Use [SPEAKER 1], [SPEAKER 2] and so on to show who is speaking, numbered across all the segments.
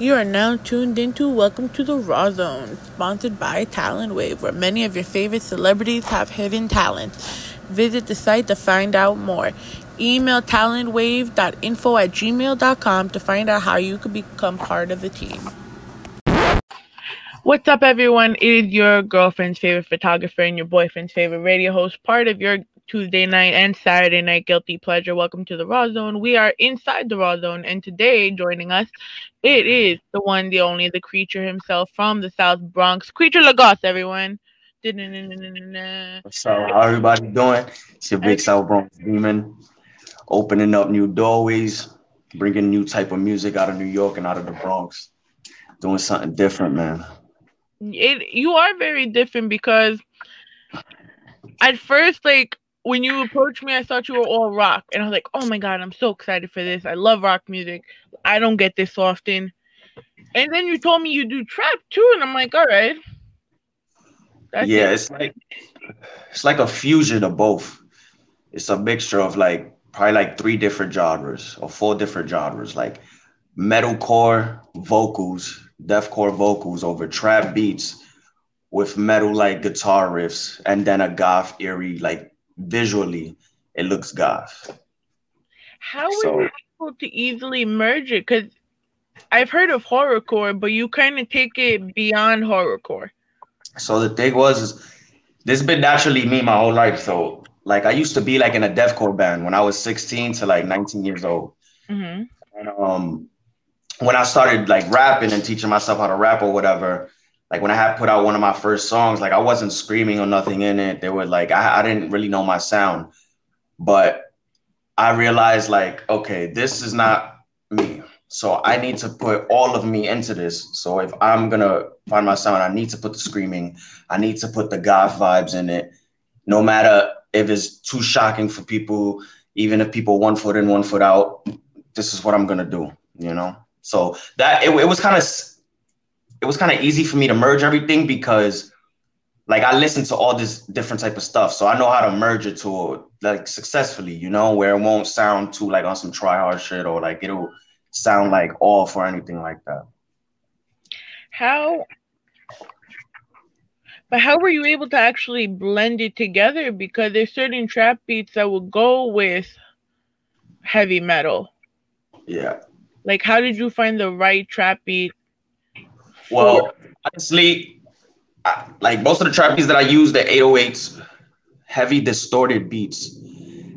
[SPEAKER 1] You are now tuned into Welcome to the Rawrrzone, sponsored by Talent Wave, where many of your favorite celebrities have hidden talents. Visit the site to find out more. Email talentwave.info at gmail.com to find out how you could become part of the team. What's up, everyone? It is your girlfriend's favorite photographer and your boyfriend's favorite radio host, part of your Tuesday night and Saturday night guilty pleasure. Welcome to the Rawrrzone. We are inside the Rawrrzone, and today joining us, it is the one, the only, the creature himself from the South Bronx, Kreature La Gothhh. Everyone.
[SPEAKER 2] So how everybody doing? It's your big South Bronx demon, opening up new doorways, bringing new type of music out of New York and out of the Bronx, doing something different, man.
[SPEAKER 1] It you are very different because at first, like when you approached me, I thought you were all rock, and I was like, "Oh my god, I'm so excited for this! I love rock music. I don't get this often." And then you told me you do trap too, and I'm like, "All right."
[SPEAKER 2] That's yeah, it. it's like it's like a fusion of both. It's a mixture of like probably like three different genres or four different genres, like metalcore vocals, deathcore vocals over trap beats with metal like guitar riffs, and then a goth eerie like visually it looks goth.
[SPEAKER 1] How so, were you able to easily merge it? Because I've heard of horrorcore, but you kind of take it beyond horrorcore.
[SPEAKER 2] So the thing was, is this has been naturally me my whole life. So like I used to be like in a deathcore band when I was 16 to like 19 years old. Mm-hmm. And um, when I started like rapping and teaching myself how to rap or whatever, like when I had put out one of my first songs, like I wasn't screaming or nothing in it. They were like, I, I didn't really know my sound, but I realized like, okay, this is not me. So I need to put all of me into this. So if I'm gonna find my sound, I need to put the screaming, I need to put the goth vibes in it. No matter if it's too shocking for people, even if people one foot in, one foot out, this is what I'm gonna do, you know? So that it, it was kind of it was kind of easy for me to merge everything because like I listen to all this different type of stuff. So I know how to merge it to like successfully, you know, where it won't sound too like on some try hard shit or like it'll sound like off or anything like that.
[SPEAKER 1] How but how were you able to actually blend it together? Because there's certain trap beats that will go with heavy metal.
[SPEAKER 2] Yeah.
[SPEAKER 1] Like how did you find the right trap beat?
[SPEAKER 2] Well, honestly, I, like most of the trap beats that I use, the 808s, heavy distorted beats.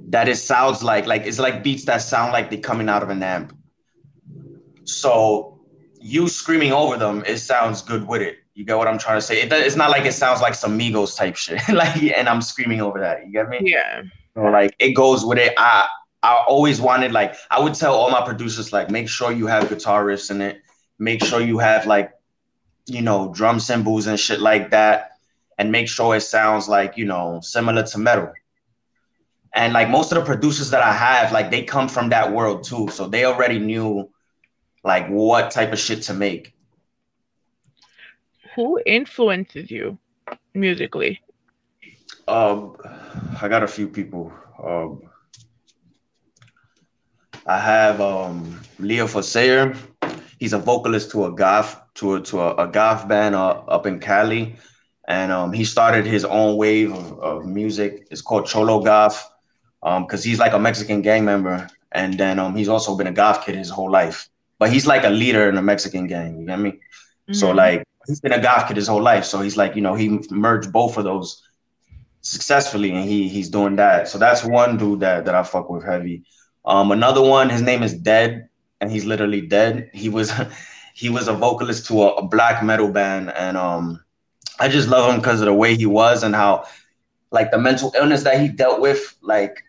[SPEAKER 2] That it sounds like like it's like beats that sound like they're coming out of an amp. So you screaming over them, it sounds good with it. You get what I'm trying to say? It, it's not like it sounds like some Migos type shit. like, and I'm screaming over that. You get me?
[SPEAKER 1] Yeah.
[SPEAKER 2] Or like it goes with it. I I always wanted like I would tell all my producers like make sure you have guitar riffs in it. Make sure you have like you know drum cymbals and shit like that, and make sure it sounds like you know similar to metal. And like most of the producers that I have, like they come from that world too, so they already knew like what type of shit to make.
[SPEAKER 1] Who influences you musically?
[SPEAKER 2] Um, I got a few people. Um, I have um Leafar Seyer. He's a vocalist to a goth to a to a, a goth band uh, up in Cali, and um he started his own wave of, of music. It's called Cholo Goth, um because he's like a Mexican gang member, and then um he's also been a goth kid his whole life but he's like a leader in a Mexican gang. You get me? Mm-hmm. So like he's been a goth kid his whole life. So he's like, you know, he merged both of those successfully, and he he's doing that. So that's one dude that that I fuck with heavy. Um, another one, his name is Dead, and he's literally dead. He was he was a vocalist to a, a black metal band, and um, I just love him because of the way he was and how like the mental illness that he dealt with, like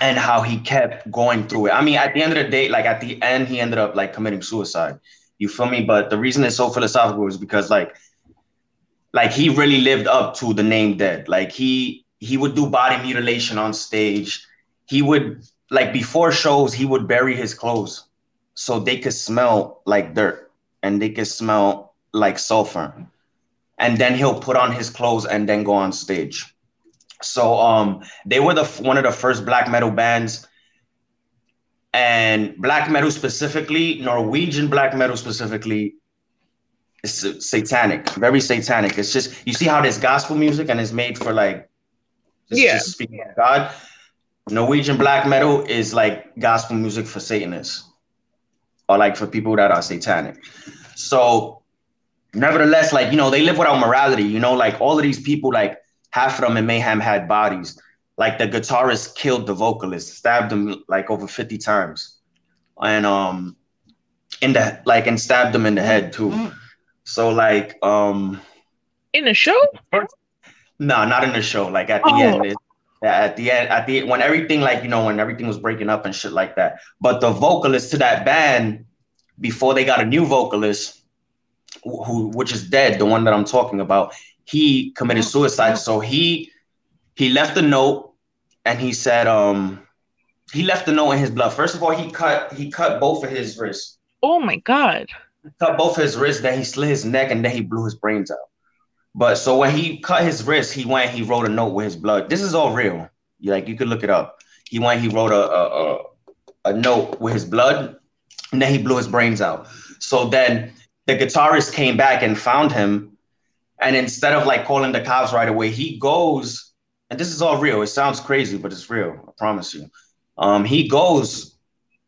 [SPEAKER 2] and how he kept going through it. I mean, at the end of the day, like at the end, he ended up like committing suicide. You feel me? But the reason it's so philosophical is because like, like he really lived up to the name Dead. Like he he would do body mutilation on stage. He would like before shows, he would bury his clothes so they could smell like dirt and they could smell like sulfur. And then he'll put on his clothes and then go on stage. So um, they were the one of the first black metal bands, and black metal specifically, Norwegian black metal specifically, is satanic, very satanic. It's just you see how there's gospel music and it's made for like just,
[SPEAKER 1] Yeah.
[SPEAKER 2] just speaking of God. Norwegian black metal is like gospel music for Satanists or like for people that are satanic. So, nevertheless, like you know, they live without morality. You know, like all of these people, like half of them in Mayhem had bodies. Like the guitarist killed the vocalist, stabbed him like over 50 times. And um in the like and stabbed him in the head too. So like um
[SPEAKER 1] In a show?
[SPEAKER 2] no, not in the show. Like at the
[SPEAKER 1] Oh.
[SPEAKER 2] end, it, at the end, at the when everything like you know when everything was breaking up and shit like that. But the vocalist to that band, before they got a new vocalist, who which is dead, the one that I'm talking about, he committed suicide. So he he left a note and he said um he left a note in his blood. First of all, he cut he cut both of his wrists
[SPEAKER 1] Oh my god.
[SPEAKER 2] cut both of his wrists, then he slit his neck, and then he blew his brains out. But so when he cut his wrist, he went, he wrote a note with his blood. This is all real. You like you could look it up. He went, he wrote a a, a, a note with his blood, and then he blew his brains out. So then the guitarist came back and found him, and instead of like calling the cops right away, he goes, and this is all real. It sounds crazy, but it's real. I promise you. Um, he goes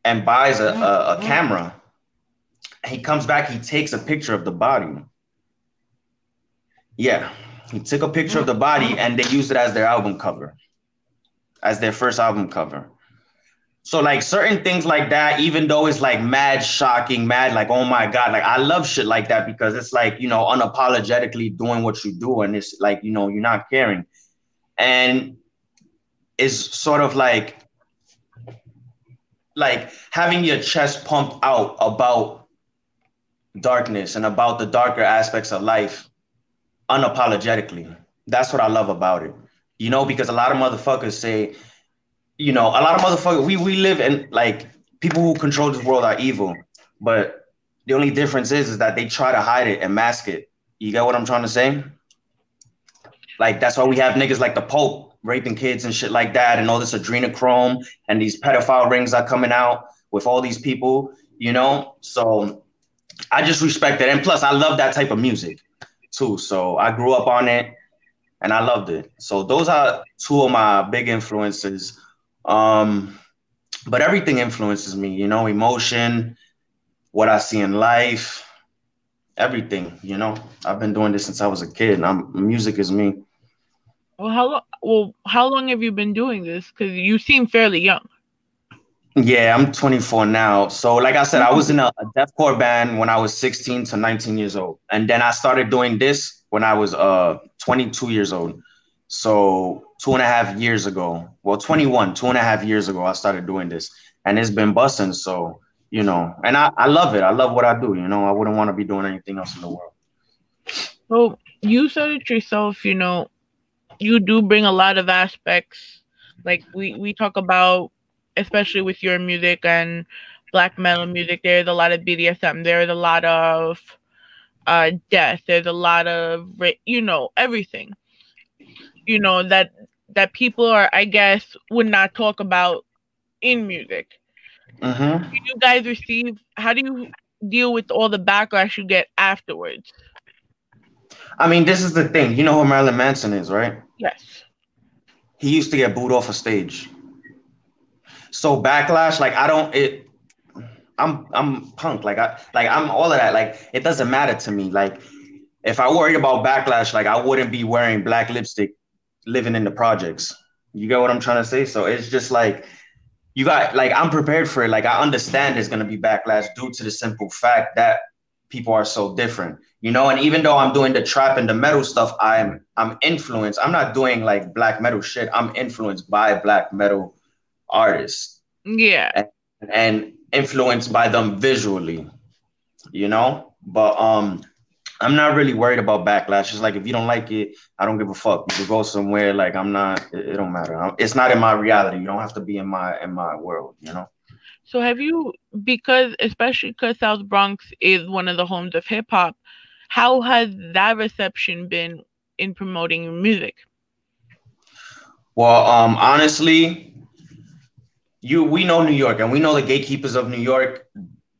[SPEAKER 2] and buys a, a, a camera he comes back, he takes a picture of the body. Yeah, he took a picture of the body and they used it as their album cover, as their first album cover. So, like certain things like that, even though it's like mad shocking, mad, like, oh my God, like I love shit like that because it's like, you know, unapologetically doing what you do and it's like, you know, you're not caring. And it's sort of like, like having your chest pumped out about darkness and about the darker aspects of life unapologetically. That's what I love about it. You know, because a lot of motherfuckers say, you know, a lot of motherfuckers, we, we live in like people who control this world are evil, but the only difference is, is that they try to hide it and mask it. You get what I'm trying to say? Like, that's why we have niggas like the Pope raping kids and shit like that, and all this adrenochrome and these pedophile rings are coming out with all these people, you know? So I just respect it. And plus, I love that type of music too. So I grew up on it and I loved it. So those are two of my big influences. Um, but everything influences me, you know, emotion, what I see in life, everything, you know. I've been doing this since I was a kid. I'm music is me.
[SPEAKER 1] Well, how? Well, how long have you been doing this? Because you seem fairly young.
[SPEAKER 2] Yeah, I'm 24 now. So, like I said, I was in a, a deathcore band when I was 16 to 19 years old, and then I started doing this when I was uh 22 years old. So two and a half years ago, well, 21, two and a half years ago, I started doing this, and it's been busting. So you know, and I, I love it. I love what I do. You know, I wouldn't want to be doing anything else in the world.
[SPEAKER 1] So you said it yourself. You know, you do bring a lot of aspects. Like we we talk about, especially with your music and black metal music. There's a lot of BDSM. There's a lot of uh death. There's a lot of you know everything. You know that that people are I guess would not talk about in music.
[SPEAKER 2] Mm-hmm.
[SPEAKER 1] Do you guys receive? How do you deal with all the backlash you get afterwards?
[SPEAKER 2] I mean, this is the thing. You know who Marilyn Manson is, right?
[SPEAKER 1] Yes.
[SPEAKER 2] he used to get booed off a stage. So backlash, like I don't it I'm I'm punk. Like I like I'm all of that. Like it doesn't matter to me. Like if I worried about backlash, like I wouldn't be wearing black lipstick living in the projects. You get what I'm trying to say? So it's just like you got like I'm prepared for it. Like I understand there's gonna be backlash due to the simple fact that people are so different. You know, and even though I'm doing the trap and the metal stuff, I'm I'm influenced. I'm not doing like black metal shit. I'm influenced by black metal artists
[SPEAKER 1] Yeah.
[SPEAKER 2] and influenced by them visually, you know. But um, I'm not really worried about backlash. It's like if you don't like it, I don't give a fuck. You can go somewhere. Like I'm not. It, it don't matter. I'm- it's not in my reality. You don't have to be in my in my world. You know.
[SPEAKER 1] So have you because especially because South Bronx is one of the homes of hip hop, how has that reception been in promoting music?
[SPEAKER 2] Well, um, honestly, you we know New York and we know the gatekeepers of New York.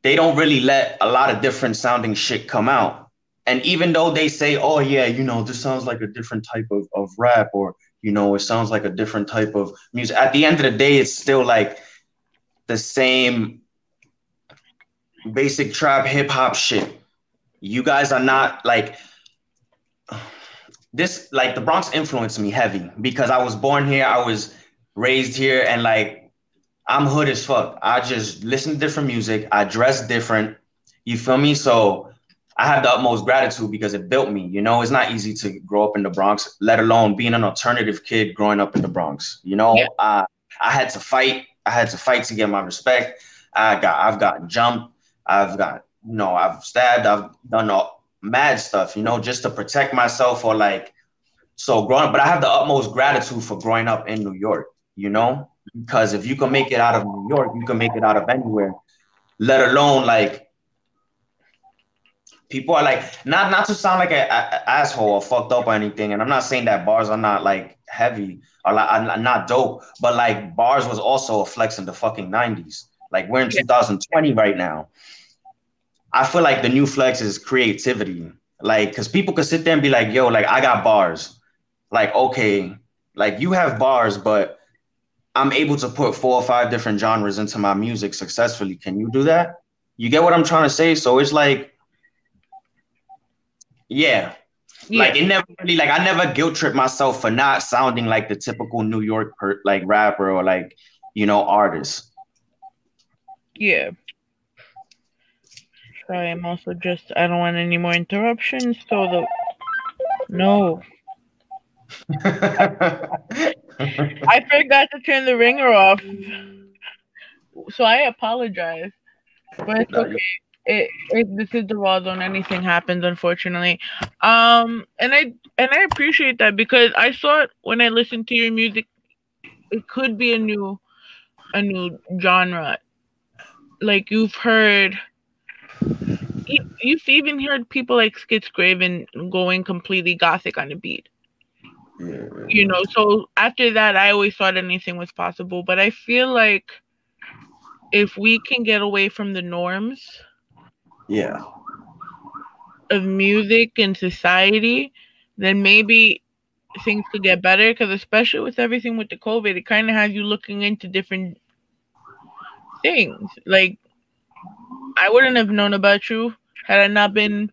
[SPEAKER 2] They don't really let a lot of different sounding shit come out. And even though they say, "Oh yeah, you know, this sounds like a different type of, of rap," or you know, it sounds like a different type of music. At the end of the day, it's still like the same basic trap hip hop shit. You guys are not like this like the Bronx influenced me heavy because I was born here, I was raised here, and like I'm hood as fuck. I just listen to different music, I dress different. You feel me? So I have the utmost gratitude because it built me. You know, it's not easy to grow up in the Bronx, let alone being an alternative kid growing up in the Bronx. You know, yeah. uh, I had to fight. I had to fight to get my respect. I got, I've gotten jumped. I've got, you know, I've stabbed. I've done all mad stuff, you know, just to protect myself or like so growing up, but I have the utmost gratitude for growing up in New York, you know, because if you can make it out of New York, you can make it out of anywhere, let alone like people are like not not to sound like an asshole or fucked up or anything and i'm not saying that bars are not like heavy or like are not dope but like bars was also a flex in the fucking 90s like we're in 2020 right now I feel like the new flex is creativity. Like, cause people could sit there and be like, yo, like I got bars. Like, okay, like you have bars, but I'm able to put four or five different genres into my music successfully. Can you do that? You get what I'm trying to say? So it's like, yeah. yeah. Like it never really like I never guilt trip myself for not sounding like the typical New York per, like rapper or like you know artist.
[SPEAKER 1] Yeah. Sorry, I'm also just, I don't want any more interruptions. So the, no. I forgot to turn the ringer off. So I apologize. But it's okay. It, it, this is the raw zone. Anything happens, unfortunately. Um, and I and I appreciate that because I saw it when I listened to your music. It could be a new, a new genre. Like you've heard you've even heard people like Skits Graven going completely gothic on the beat. Yeah. You know, so after that, I always thought anything was possible. But I feel like if we can get away from the norms,
[SPEAKER 2] yeah,
[SPEAKER 1] of music and society, then maybe things could get better. Because especially with everything with the COVID, it kind of has you looking into different things. Like I wouldn't have known about you had I not been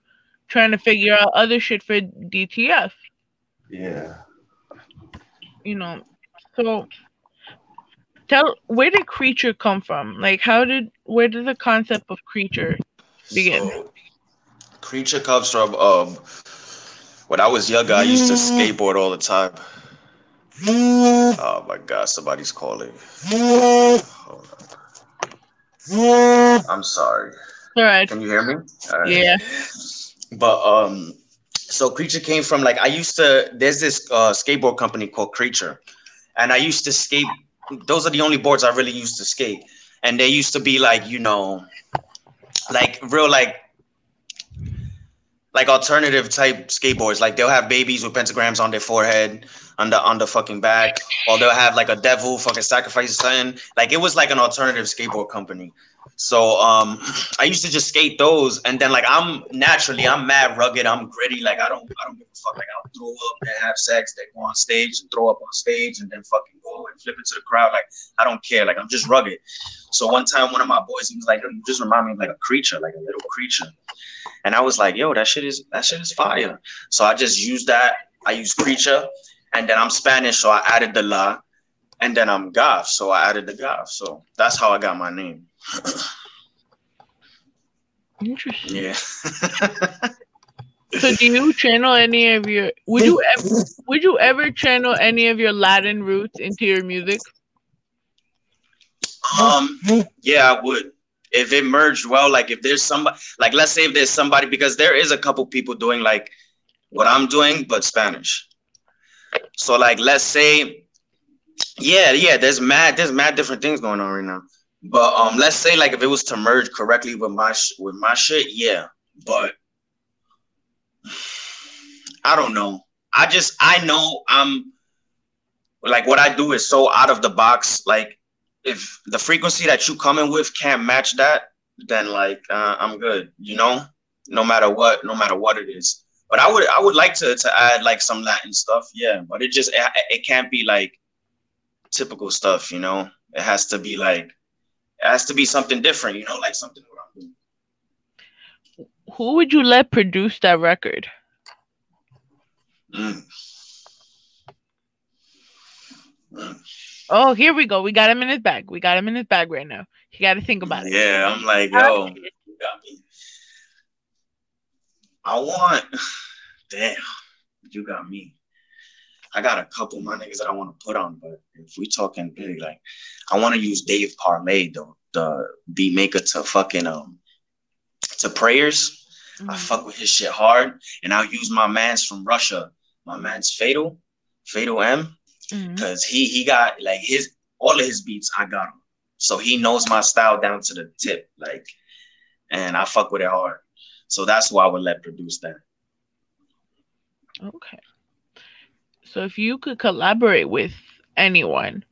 [SPEAKER 1] trying to figure out other shit for DTF.
[SPEAKER 2] Yeah.
[SPEAKER 1] You know, so tell where did creature come from? Like, how did where did the concept of creature begin? So,
[SPEAKER 2] creature comes from um when I was younger, I used to skateboard all the time. Oh my god, somebody's calling. I'm sorry.
[SPEAKER 1] All right.
[SPEAKER 2] Can you hear me?
[SPEAKER 1] Right. Yeah.
[SPEAKER 2] But um, so Creature came from like I used to. There's this uh, skateboard company called Creature, and I used to skate. Those are the only boards I really used to skate, and they used to be like you know, like real like like alternative type skateboards. Like they'll have babies with pentagrams on their forehead, on the on the fucking back, or they'll have like a devil fucking sacrifice something. Like it was like an alternative skateboard company. So um, I used to just skate those, and then like I'm naturally I'm mad rugged, I'm gritty. Like I don't I don't give a fuck. Like I'll throw up and have sex, then go on stage and throw up on stage, and then fucking go and flip into the crowd. Like I don't care. Like I'm just rugged. So one time, one of my boys, he was like, "You just remind me of like a creature, like a little creature." And I was like, yo, that shit is that shit is fire. So I just used that. I used creature, and then I'm Spanish, so I added the la, and then I'm Goth, so I added the Goth. So that's how I got my name.
[SPEAKER 1] Interesting.
[SPEAKER 2] Yeah.
[SPEAKER 1] so do you channel any of your would you ever would you ever channel any of your Latin roots into your music?
[SPEAKER 2] Um yeah, I would if it merged well, like if there's somebody, like let's say if there's somebody, because there is a couple people doing like what I'm doing, but Spanish. So like let's say, yeah, yeah, there's mad, there's mad different things going on right now. But um, let's say like if it was to merge correctly with my sh- with my shit, yeah. But I don't know. I just I know I'm like what I do is so out of the box. Like if the frequency that you coming with can't match that, then like uh, I'm good. You know, no matter what, no matter what it is. But I would I would like to to add like some Latin stuff, yeah. But it just it, it can't be like typical stuff, you know. It has to be like it has to be something different, you know, like something
[SPEAKER 1] Who would you let produce that record? Mm. Mm. Oh, here we go. We got him in his bag. We got him in his bag right now. You got to think about
[SPEAKER 2] it. Yeah, I'm like, yo, you got me. I want, damn, you got me. I got a couple of my niggas that I want to put on, but if we talking big, like, I want to use Dave Parley, though, the beat maker to fucking um to prayers. Mm-hmm. I fuck with his shit hard, and I'll use my man's from Russia, my man's Fatal, Fatal M, because mm-hmm. he he got like his all of his beats. I got him, so he knows my style down to the tip, like, and I fuck with it hard. So that's why I would let produce that.
[SPEAKER 1] Okay. So if you could collaborate with anyone,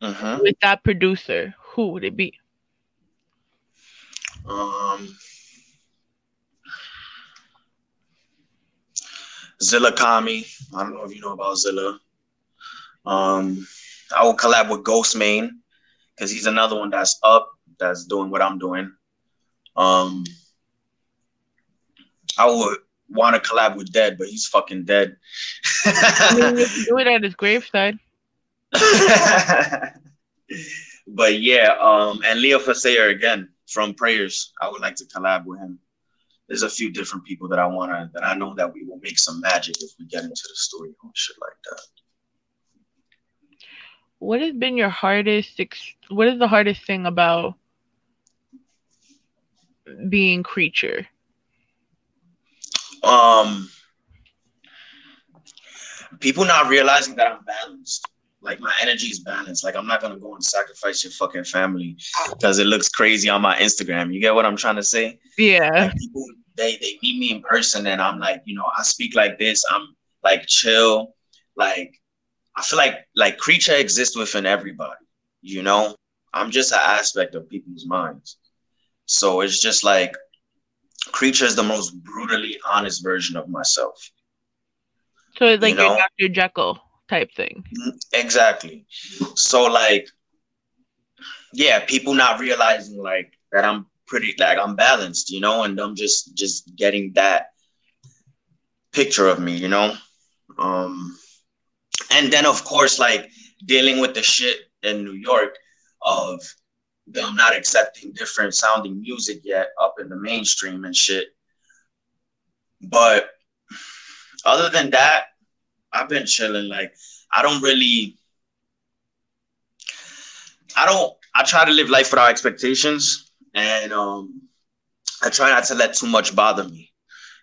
[SPEAKER 1] uh-huh. with that producer, who would it be? Um,
[SPEAKER 2] Zilla Kami. I don't know if you know about Zilla. Um, I will collab with Ghostemane because he's another one that's up, that's doing what I'm doing. Um, I would want to collab with Dead, but he's fucking dead.
[SPEAKER 1] I mean, do it at his graveside.
[SPEAKER 2] but yeah, um, and Leafar Seyer again from Prayers. I would like to collab with him. There's a few different people that I wanna that I know that we will make some magic if we get into the story and shit like that.
[SPEAKER 1] What has been your hardest? Ex- what is the hardest thing about being creature?
[SPEAKER 2] Um people not realizing that I'm balanced. Like my energy is balanced. Like I'm not gonna go and sacrifice your fucking family because it looks crazy on my Instagram. You get what I'm trying to say?
[SPEAKER 1] Yeah.
[SPEAKER 2] Like people they they meet me in person and I'm like, you know, I speak like this. I'm like chill. Like I feel like like creature exists within everybody. You know, I'm just an aspect of people's minds. So it's just like Creature is the most brutally honest version of myself.
[SPEAKER 1] So it's like you know? your Dr. Jekyll type thing.
[SPEAKER 2] Mm-hmm. Exactly. So like, yeah, people not realizing like that I'm pretty like I'm balanced, you know, and I'm just just getting that picture of me, you know. Um and then of course like dealing with the shit in New York of them not accepting different sounding music yet up in the mainstream and shit. But other than that, I've been chilling. Like I don't really I don't I try to live life without expectations and um I try not to let too much bother me.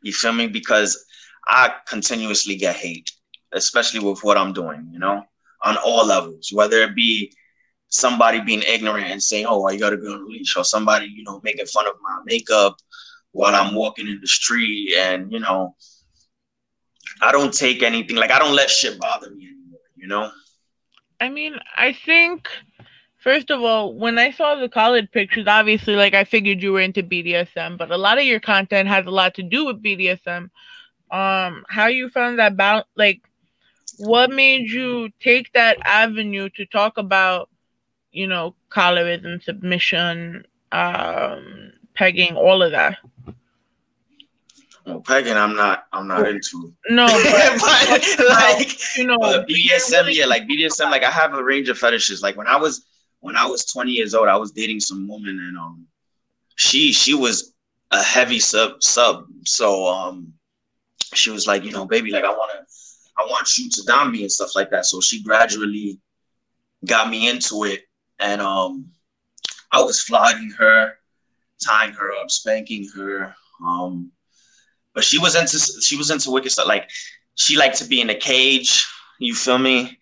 [SPEAKER 2] You feel me? Because I continuously get hate, especially with what I'm doing, you know, on all levels, whether it be somebody being ignorant and saying, "Oh, I got to be on a leash," or somebody, you know, making fun of my makeup while I'm walking in the street, and you know, I don't take anything like I don't let shit bother me anymore. You know.
[SPEAKER 1] I mean, I think first of all, when I saw the college pictures, obviously, like I figured you were into BDSM, but a lot of your content has a lot to do with BDSM. Um, how you found that balance, like, what made you take that avenue to talk about you know, colorism, submission, um, pegging, all of that.
[SPEAKER 2] Well, pegging, I'm not, I'm not into.
[SPEAKER 1] No, but,
[SPEAKER 2] but like you know, BDSM, yeah, like BDSM, like I have a range of fetishes. Like when I was, when I was 20 years old, I was dating some woman, and um, she, she was a heavy sub, sub. So um, she was like, you know, baby, like I want to, I want you to dom me and stuff like that. So she gradually got me into it and um, I was flogging her, tying her up, spanking her. Um, but she was into she was into wicked stuff. Like she liked to be in a cage. You feel me?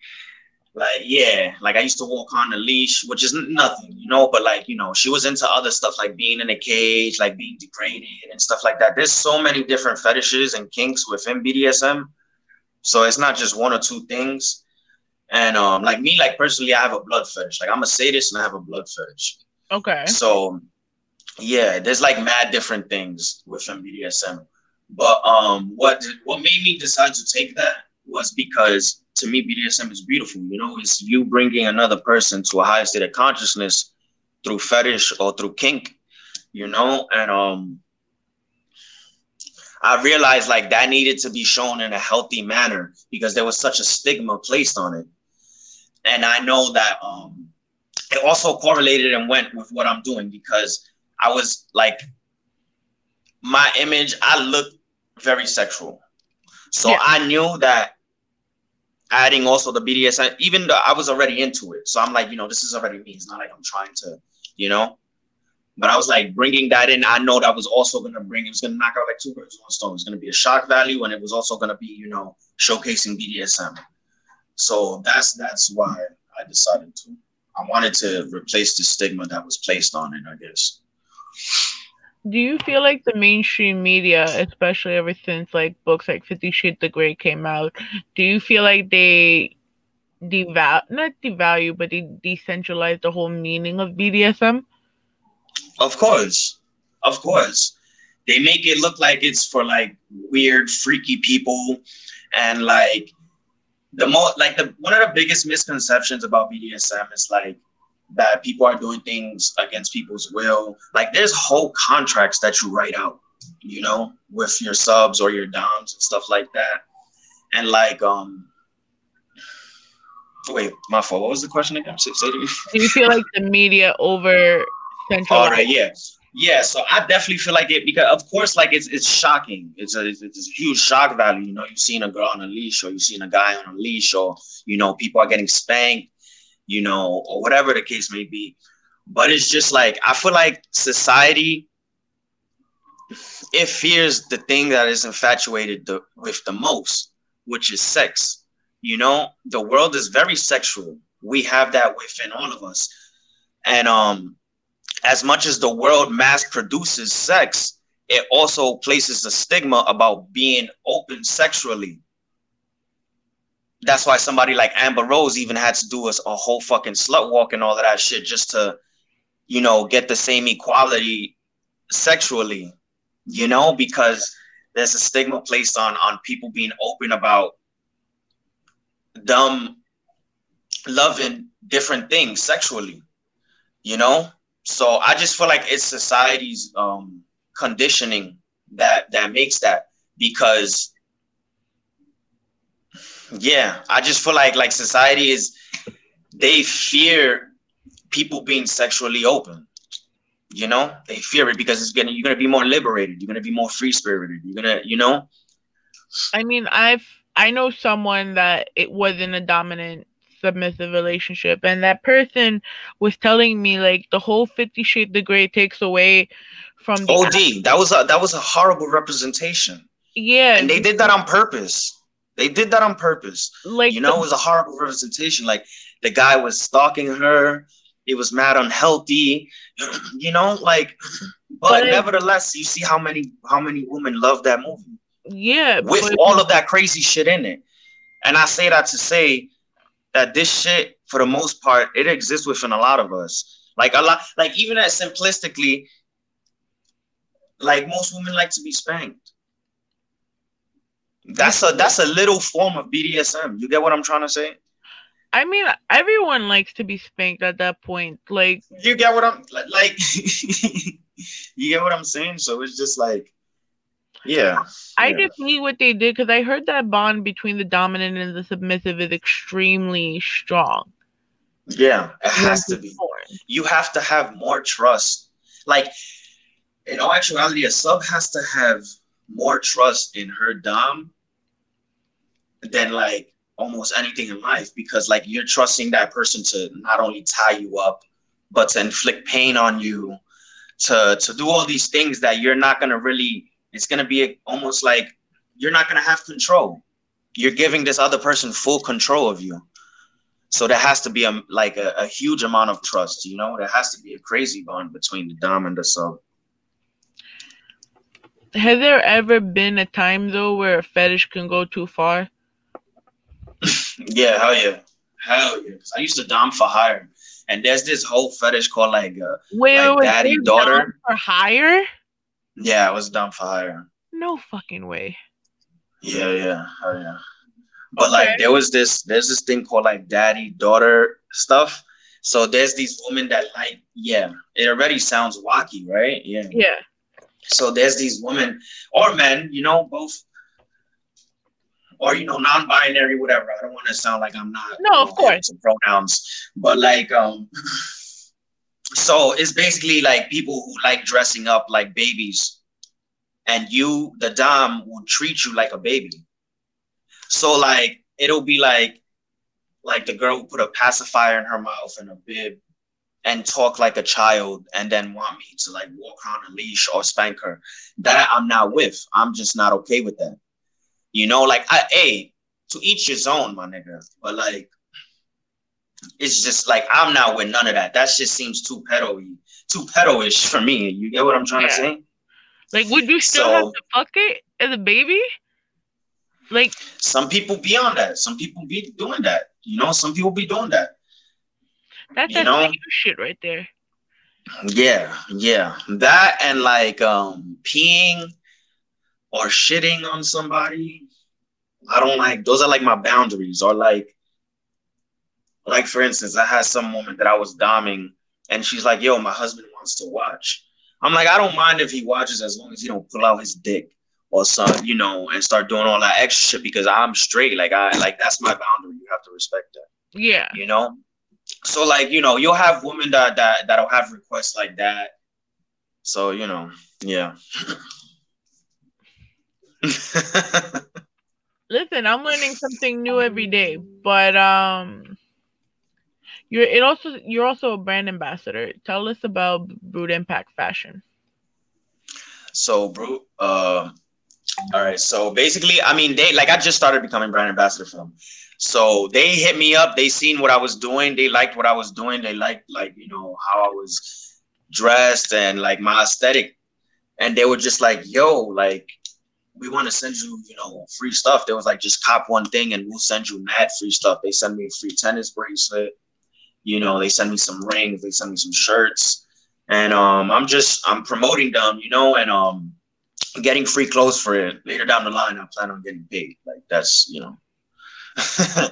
[SPEAKER 2] Like yeah, like I used to walk on a leash, which is nothing, you know. But like you know, she was into other stuff like being in a cage, like being degraded and stuff like that. There's so many different fetishes and kinks within BDSM, so it's not just one or two things. And um, like me, like personally, I have a blood fetish. Like I'm a sadist and I have a blood fetish.
[SPEAKER 1] Okay.
[SPEAKER 2] So yeah, there's like mad different things within BDSM. But um, what what made me decide to take that was because to me BDSM is beautiful. You know, it's you bringing another person to a higher state of consciousness through fetish or through kink. You know, and um, I realized like that needed to be shown in a healthy manner because there was such a stigma placed on it. And I know that um, it also correlated and went with what I'm doing because I was like, my image, I look very sexual. So yeah. I knew that adding also the BDSM, even though I was already into it. So I'm like, you know, this is already me. It's not like I'm trying to, you know. But I was like bringing that in. I know that was also going to bring, it was going to knock out like two birds with one stone. It was going to be a shock value and it was also going to be, you know, showcasing BDSM. So that's that's why I decided to. I wanted to replace the stigma that was placed on it, I guess
[SPEAKER 1] do you feel like the mainstream media, especially ever since like books like Fifty Shades of Grey came out, do you feel like they devalue not devalue, but they decentralize the whole meaning of BDSM?
[SPEAKER 2] Of course. Of course. They make it look like it's for like weird, freaky people and like the most like the one of the biggest misconceptions about BDSM is like that people are doing things against people's will. Like there's whole contracts that you write out, you know, with your subs or your doms and stuff like that. And like, um, wait, my fault. What was the question again? Say, say.
[SPEAKER 1] Do you feel like the media over
[SPEAKER 2] centralized? All right, yeah. Yeah, so I definitely feel like it because, of course, like it's it's shocking. It's a it's a huge shock value. You know, you've seen a girl on a leash, or you've seen a guy on a leash, or you know, people are getting spanked you know, or whatever the case may be. But it's just like I feel like society it fears the thing that is infatuated the, with the most, which is sex. You know, the world is very sexual. We have that within all of us. And um as much as the world mass produces sex, it also places a stigma about being open sexually that's why somebody like Amber Rose even had to do a, a whole fucking slut walk and all of that shit just to, you know, get the same equality sexually, you know, because there's a stigma placed on on people being open about them loving different things sexually, you know. So I just feel like it's society's um, conditioning that that makes that because yeah, I just feel like like society is they fear people being sexually open. You know, they fear it because it's gonna you're gonna be more liberated. You're gonna be more free spirited. You're gonna, you know.
[SPEAKER 1] I mean, I've I know someone that it was in a dominant submissive relationship, and that person was telling me like the whole Fifty Shades of Grey takes away from
[SPEAKER 2] the OD. That was a that was a horrible representation.
[SPEAKER 1] Yeah,
[SPEAKER 2] and they did that on purpose. They did that on purpose. Like you know, the, it was a horrible representation. Like the guy was stalking her. It was mad unhealthy. You know, like but, but nevertheless, you see how many how many women love that movie.
[SPEAKER 1] Yeah.
[SPEAKER 2] With but, all of that crazy shit in it. And I say that to say that this shit, for the most part, it exists within a lot of us. Like a lot, like even as simplistically, like most women like to be spanked. That's a that's a little form of BDSM. You get what I'm trying to say?
[SPEAKER 1] I mean, everyone likes to be spanked at that point. Like
[SPEAKER 2] you get what I'm like. you get what I'm saying? So it's just like, yeah.
[SPEAKER 1] I
[SPEAKER 2] yeah.
[SPEAKER 1] just need what they did because I heard that bond between the dominant and the submissive is extremely strong.
[SPEAKER 2] Yeah, it has to be. You have to have more trust. Like in all actuality, a sub has to have more trust in her dom than like almost anything in life because like you're trusting that person to not only tie you up but to inflict pain on you to to do all these things that you're not going to really it's going to be almost like you're not going to have control. You're giving this other person full control of you. So there has to be a like a, a huge amount of trust you know? There has to be a crazy bond between the dom and the sub.
[SPEAKER 1] Has there ever been a time though where a fetish can go too far
[SPEAKER 2] yeah, hell yeah, Hell yeah. Because I used to dom for hire. And there's this whole fetish called like uh
[SPEAKER 1] Wait,
[SPEAKER 2] like
[SPEAKER 1] wait,
[SPEAKER 2] daddy daughter.
[SPEAKER 1] for hire?
[SPEAKER 2] Yeah, I was dom for hire.
[SPEAKER 1] No fucking way.
[SPEAKER 2] Yeah, yeah, hell yeah. But
[SPEAKER 1] Okay.
[SPEAKER 2] like there was this there's this thing called like daddy daughter stuff. So there's these women that like, yeah, it already sounds wacky, right? Yeah.
[SPEAKER 1] Yeah.
[SPEAKER 2] So there's these women or men, you know, both or you know, non-binary, whatever. I don't want to sound like I'm not
[SPEAKER 1] No, of course.
[SPEAKER 2] some pronouns, but like um so it's basically like people who like dressing up like babies, and you, the dom, will treat you like a baby. So like it'll be like like the girl who put a pacifier in her mouth and a bib and talk like a child and then want me to like walk on a leash or spank her. That I'm not with. I'm just not okay with that. You know, like I hey, to each his own, my nigga. But like it's just like I'm not with none of that. That just seems too pedo-y, too pedo-ish for me. You get what I'm trying to say?
[SPEAKER 1] Like, would you still
[SPEAKER 2] So-
[SPEAKER 1] have to fuck it as a baby? Like,
[SPEAKER 2] Some people be on that. Some people be doing that. You know, some people be doing that.
[SPEAKER 1] that's
[SPEAKER 2] You
[SPEAKER 1] that
[SPEAKER 2] know?
[SPEAKER 1] shit right there.
[SPEAKER 2] Yeah, yeah. That and like um peeing or shitting on somebody. I don't like those are like my boundaries. Or like like for instance, I had some woman that I was doming and she's like, yo, my husband wants to watch. I'm like, I don't mind if he watches as long as he don't pull out his dick or some, you know, and start doing all that extra shit because I'm straight. Like I like that's my boundary. You have to respect that
[SPEAKER 1] Yeah.
[SPEAKER 2] you know so like you know you'll have women that that that'll have requests like that so you know yeah
[SPEAKER 1] Listen, I'm learning something new every day, but um, you're it also you're also a brand ambassador. Tell us about Brood Impact Fashion.
[SPEAKER 2] so bro uh all right. So basically i mean they like i just started becoming brand ambassador for them. So they hit me up. They seen what i was doing. They liked what i was doing. They liked like you know how i was dressed and like my aesthetic. And they were just like yo like we want to send you you know free stuff. They was like just cop one thing and we'll send you mad free stuff. They send me a free tennis bracelet. You know they send me some rings. They send me some shirts. And um i'm just i'm promoting them you know and um getting free clothes for it. Later down the line i plan on getting paid. Like that's you know.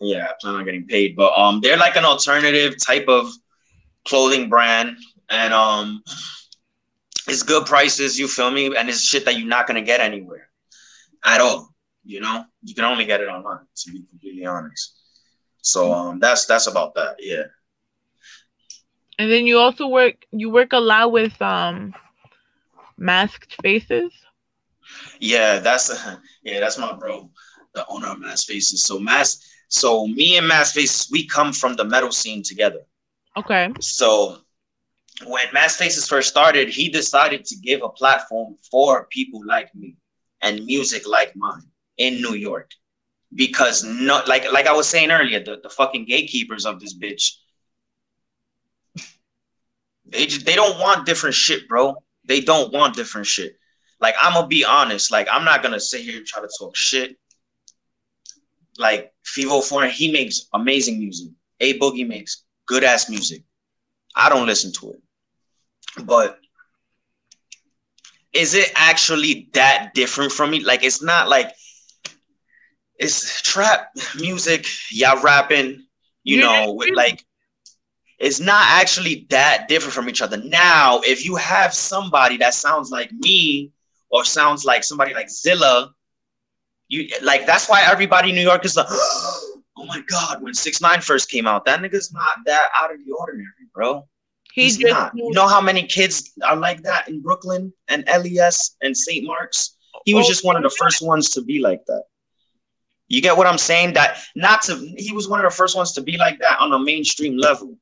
[SPEAKER 2] Yeah i plan on getting paid. But um they're like an alternative type of clothing brand. And um it's good prices you feel me and it's shit that you're not gonna get anywhere at all you know you can only get it online to be completely honest so um that's that's about that yeah
[SPEAKER 1] And then you also work you work a lot with um masked faces.
[SPEAKER 2] Yeah, that's a yeah, that's my bro, the owner of Mass Faces. So Mass, so me and Mass Faces, we come from the metal scene together.
[SPEAKER 1] Okay.
[SPEAKER 2] So when Mass Faces first started, he decided to give a platform for people like me and music like mine in New York. Because no like like I was saying earlier, the, the fucking gatekeepers of this bitch. They just they don't want different shit, bro. They don't want different shit. Like I'm gonna be honest, like I'm not gonna sit here and try to talk shit. Like Fivio Foreign, he makes amazing music. A Boogie makes good ass music. I don't listen to it. But is it actually that different from me? Like it's not like it's trap music, y'all rapping, you
[SPEAKER 1] Yeah,
[SPEAKER 2] know, with like it's not actually that different from each other. Now, if you have somebody that sounds like me or sounds like somebody like Zilla, you like that's why everybody in New York is like, oh my god, when Six Nine first came out, that nigga's not that out of the ordinary, bro.
[SPEAKER 1] He
[SPEAKER 2] He's not. You know how many kids are like that in Brooklyn and LES and St. Mark's? He was
[SPEAKER 1] Oh,
[SPEAKER 2] just one of the first ones to be like that. You get what I'm saying? That not to he was one of the first ones to be like that on a mainstream level.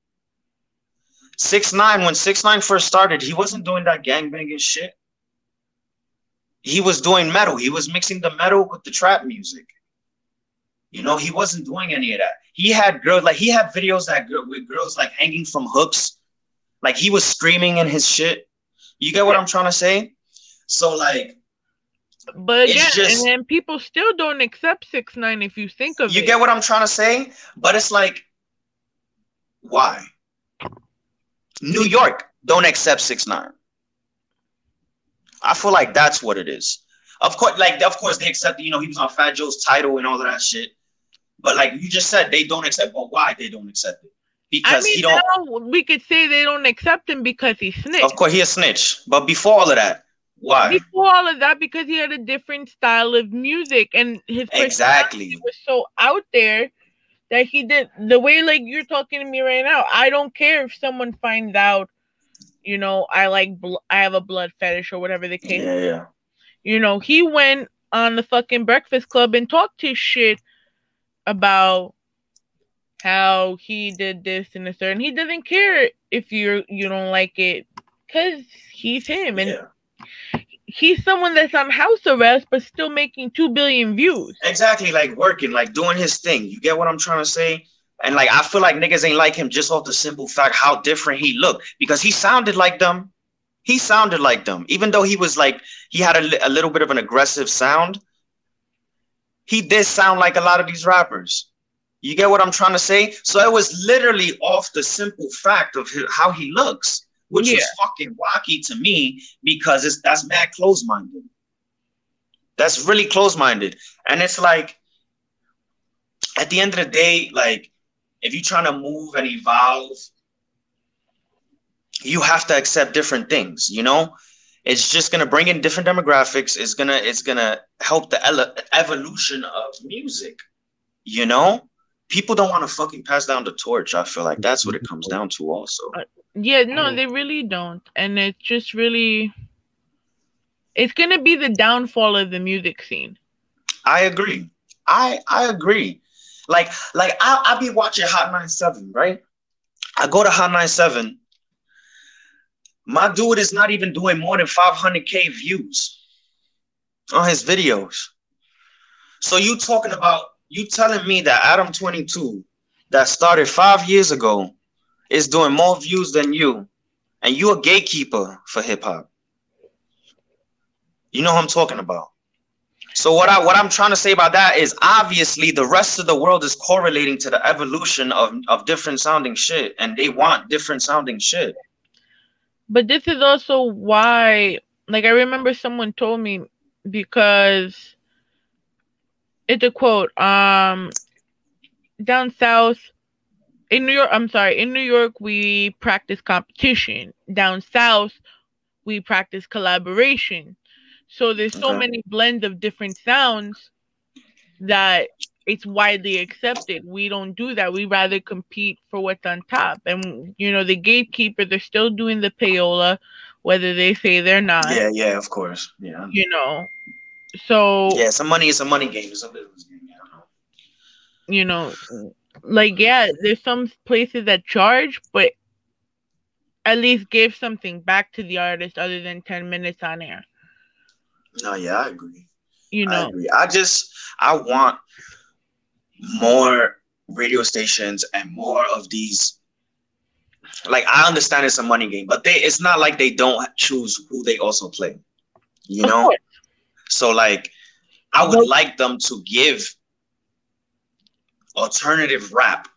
[SPEAKER 2] Six nine, when six nine first started, he wasn't doing that gangbanging shit. He was doing metal. He was mixing the metal with the trap music. You know, he wasn't doing any of that. He had girls like he had videos that with girls like hanging from hooks, like he was screaming in his shit. You get what I'm trying to say? So like,
[SPEAKER 1] But
[SPEAKER 2] yeah, just-
[SPEAKER 1] and then people still don't accept six nine if you think of
[SPEAKER 2] You
[SPEAKER 1] it.
[SPEAKER 2] get what I'm trying to say? But it's like, why? New York don't accept six nine. I feel like that's what it is. Of course, like of course they accept. You know, he was on Fat Joe's title and all of that shit. But like you just said, they don't accept. Well, why they don't accept it?
[SPEAKER 1] I mean,
[SPEAKER 2] he don't.
[SPEAKER 1] now we could say they don't accept him because he snitched.
[SPEAKER 2] Of course, he a snitch. But before all of that, why?
[SPEAKER 1] Before all of that, because he had a different style of music and his
[SPEAKER 2] Exactly.
[SPEAKER 1] was so out there that he did the way like you're talking to me right now. I don't care if someone finds out, you know, I like bl- I have a blood fetish or whatever the case.
[SPEAKER 2] Yeah, yeah.
[SPEAKER 1] You know, he went on the fucking Breakfast Club and talked his shit about how he did this and this, and he doesn't care if you're you don't like it, cause he's him and
[SPEAKER 2] yeah.
[SPEAKER 1] he's someone that's on house arrest but still making two billion views.
[SPEAKER 2] Exactly, like working, like doing his thing. You get what I'm trying to say? And like I feel like niggas ain't like him just off the simple fact how different he looked because he sounded like them. He sounded like them, even though he was like he had a, a little bit of an aggressive sound. He did sound like a lot of these rappers. You get what I'm trying to say? So it was literally off the simple fact of how he looks, which
[SPEAKER 1] Yeah.
[SPEAKER 2] is fucking wacky to me because it's that's mad close-minded. That's really close-minded, and it's like at the end of the day, like if you're trying to move and evolve, you have to accept different things. You know, it's just gonna bring in different demographics. It's gonna it's gonna help the ele- evolution of music. You know, people don't want to fucking pass down the torch. I feel like that's what it comes down to. Also, uh,
[SPEAKER 1] Yeah, no, they really don't, and it's just really, it's gonna be the downfall of the music scene.
[SPEAKER 2] I agree. I I agree. Like like I I be watching Hot 97, right? I go to Hot 97. My dude is not even doing more than 500k views on his videos. So you talking about you telling me that Adam 22 that started 5 years ago is doing more views than you and you're a gatekeeper for hip hop. You know who I'm talking about. So what I what I'm trying to say about that is obviously the rest of the world is correlating to the evolution of, of different sounding shit and they want different sounding shit.
[SPEAKER 1] But this is also why, like, I remember someone told me because it's a quote. Um, down south in New York, I'm sorry, in New York we practice competition. Down south we practice collaboration. So there's so
[SPEAKER 2] Okay.
[SPEAKER 1] many blends of different sounds that it's widely accepted. We don't do that. We rather compete for what's on top. And you know, the gatekeepers are still doing the payola, whether they say they're not.
[SPEAKER 2] Yeah, yeah, of course. Yeah.
[SPEAKER 1] You know. So
[SPEAKER 2] Yeah, some money is a money game. It's a business game. Yeah, I know.
[SPEAKER 1] you know, like yeah, there's some places that charge, but at least give something back to the artist other than ten minutes on air.
[SPEAKER 2] No, yeah, I agree.
[SPEAKER 1] You
[SPEAKER 2] I
[SPEAKER 1] know.
[SPEAKER 2] agree. I just I want more radio stations and more of these. Like I understand it's a money game, but they it's not like they don't choose who they also play. You know? So like I would like them to give alternative rap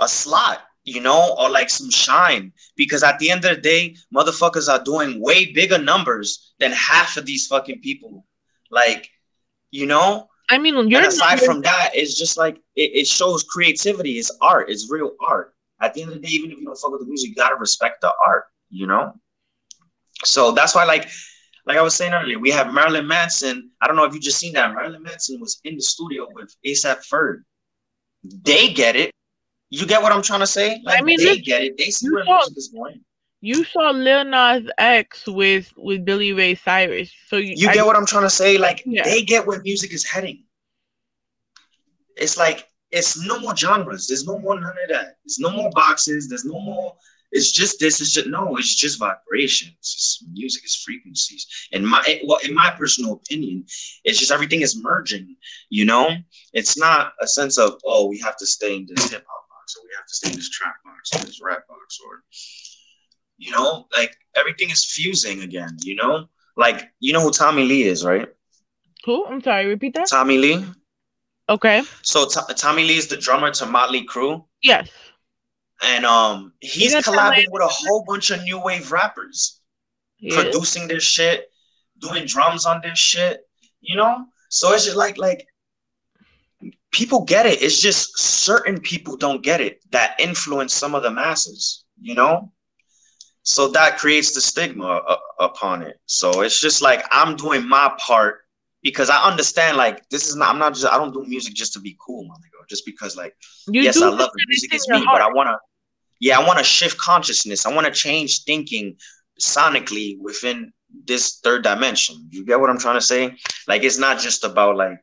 [SPEAKER 2] a slot, you know, or like some shine. Because at the end of the day, motherfuckers are doing way bigger numbers than half of these fucking people. Like, you know,
[SPEAKER 1] I mean, you're
[SPEAKER 2] and aside from that, it's just like it, it shows creativity. It's art. It's real art. At the end of the day, even if you don't fuck with the music, you gotta respect the art. You know. So that's why, like, like I was saying earlier, we have Marilyn Manson. I don't know if you just seen that. Marilyn Manson was in the studio with ASAP Ferg. They get it. You get what I'm trying to say? Like
[SPEAKER 1] I mean,
[SPEAKER 2] they get it. They see where
[SPEAKER 1] saw-
[SPEAKER 2] music is going.
[SPEAKER 1] you saw Lil Nas X with with Billy Ray Cyrus, so you,
[SPEAKER 2] You
[SPEAKER 1] I-
[SPEAKER 2] get what I'm trying to say? Like
[SPEAKER 1] Yeah.
[SPEAKER 2] they get where music is heading. It's like it's no more genres. There's no more none of that. There's no more boxes. There's no more. It's just this. It's just no. It's just vibrations. It's music is frequencies. In my eh, well, in my personal opinion, it's just everything is merging. You know, it's not a sense of oh we have to stay in this hip hop box or we have to stay in this trap box or this rap box or you know like everything is fusing again. You know, like you know who Tommy Lee is, right?
[SPEAKER 1] Who? I'm sorry. Repeat that.
[SPEAKER 2] Tommy Lee.
[SPEAKER 1] Okay.
[SPEAKER 2] So T- Tommy Lee is the drummer to Motley Crue.
[SPEAKER 1] Yes.
[SPEAKER 2] And um, he's collabing with a whole bunch of new wave rappers, producing this shit, doing drums on this shit. You know, so it's just like like people get it. It's just certain people don't get it that influence some of the masses. You know, so that creates the stigma uh, upon it. So it's just like I'm doing my part because I understand like this is not. I'm not just. I don't do music just to be cool, my nigga. Just because like
[SPEAKER 1] You
[SPEAKER 2] yes, I love it. Music
[SPEAKER 1] that's
[SPEAKER 2] is
[SPEAKER 1] in your
[SPEAKER 2] me, but I want to, yeah, I want to shift consciousness. I want to change thinking sonically within this third dimension. You get what I'm trying to say? Like, it's not just about like,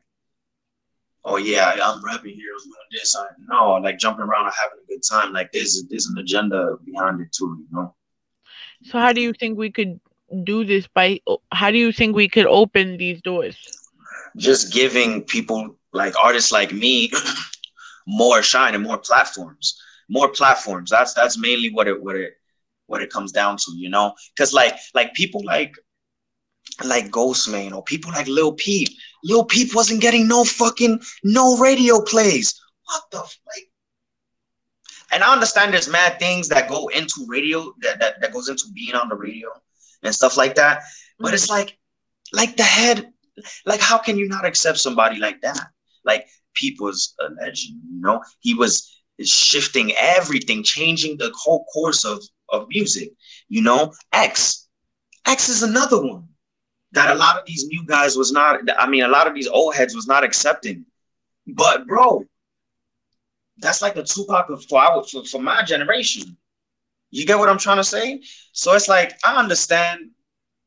[SPEAKER 2] oh yeah, I'm rapping here, I'm doing this. I no, like jumping around and having a good time. Like, there's there's an agenda behind it too, you know.
[SPEAKER 1] So how do you think we could do this by how do you think we could open these doors?
[SPEAKER 2] just giving people like artists like me more shine and more platforms more platforms that's that's mainly what it what it what it comes down to you know because like like people like like Ghostemane or people like Lil Peep. Lil Peep wasn't getting no fucking no radio plays. What the like? And I understand there's mad things that go into radio that, that that goes into being on the radio and stuff like that. But it's mm-hmm. like like the head like how can you not accept somebody like that? Like Peep was a legend, you know. He was shifting everything, changing the whole course of of music. You know, X, X is another one that a lot of these new guys was not. I mean, a lot of these old heads was not accepting. But bro, that's like a Tupac for for, for my generation. You get what I'm trying to say? So it's like I understand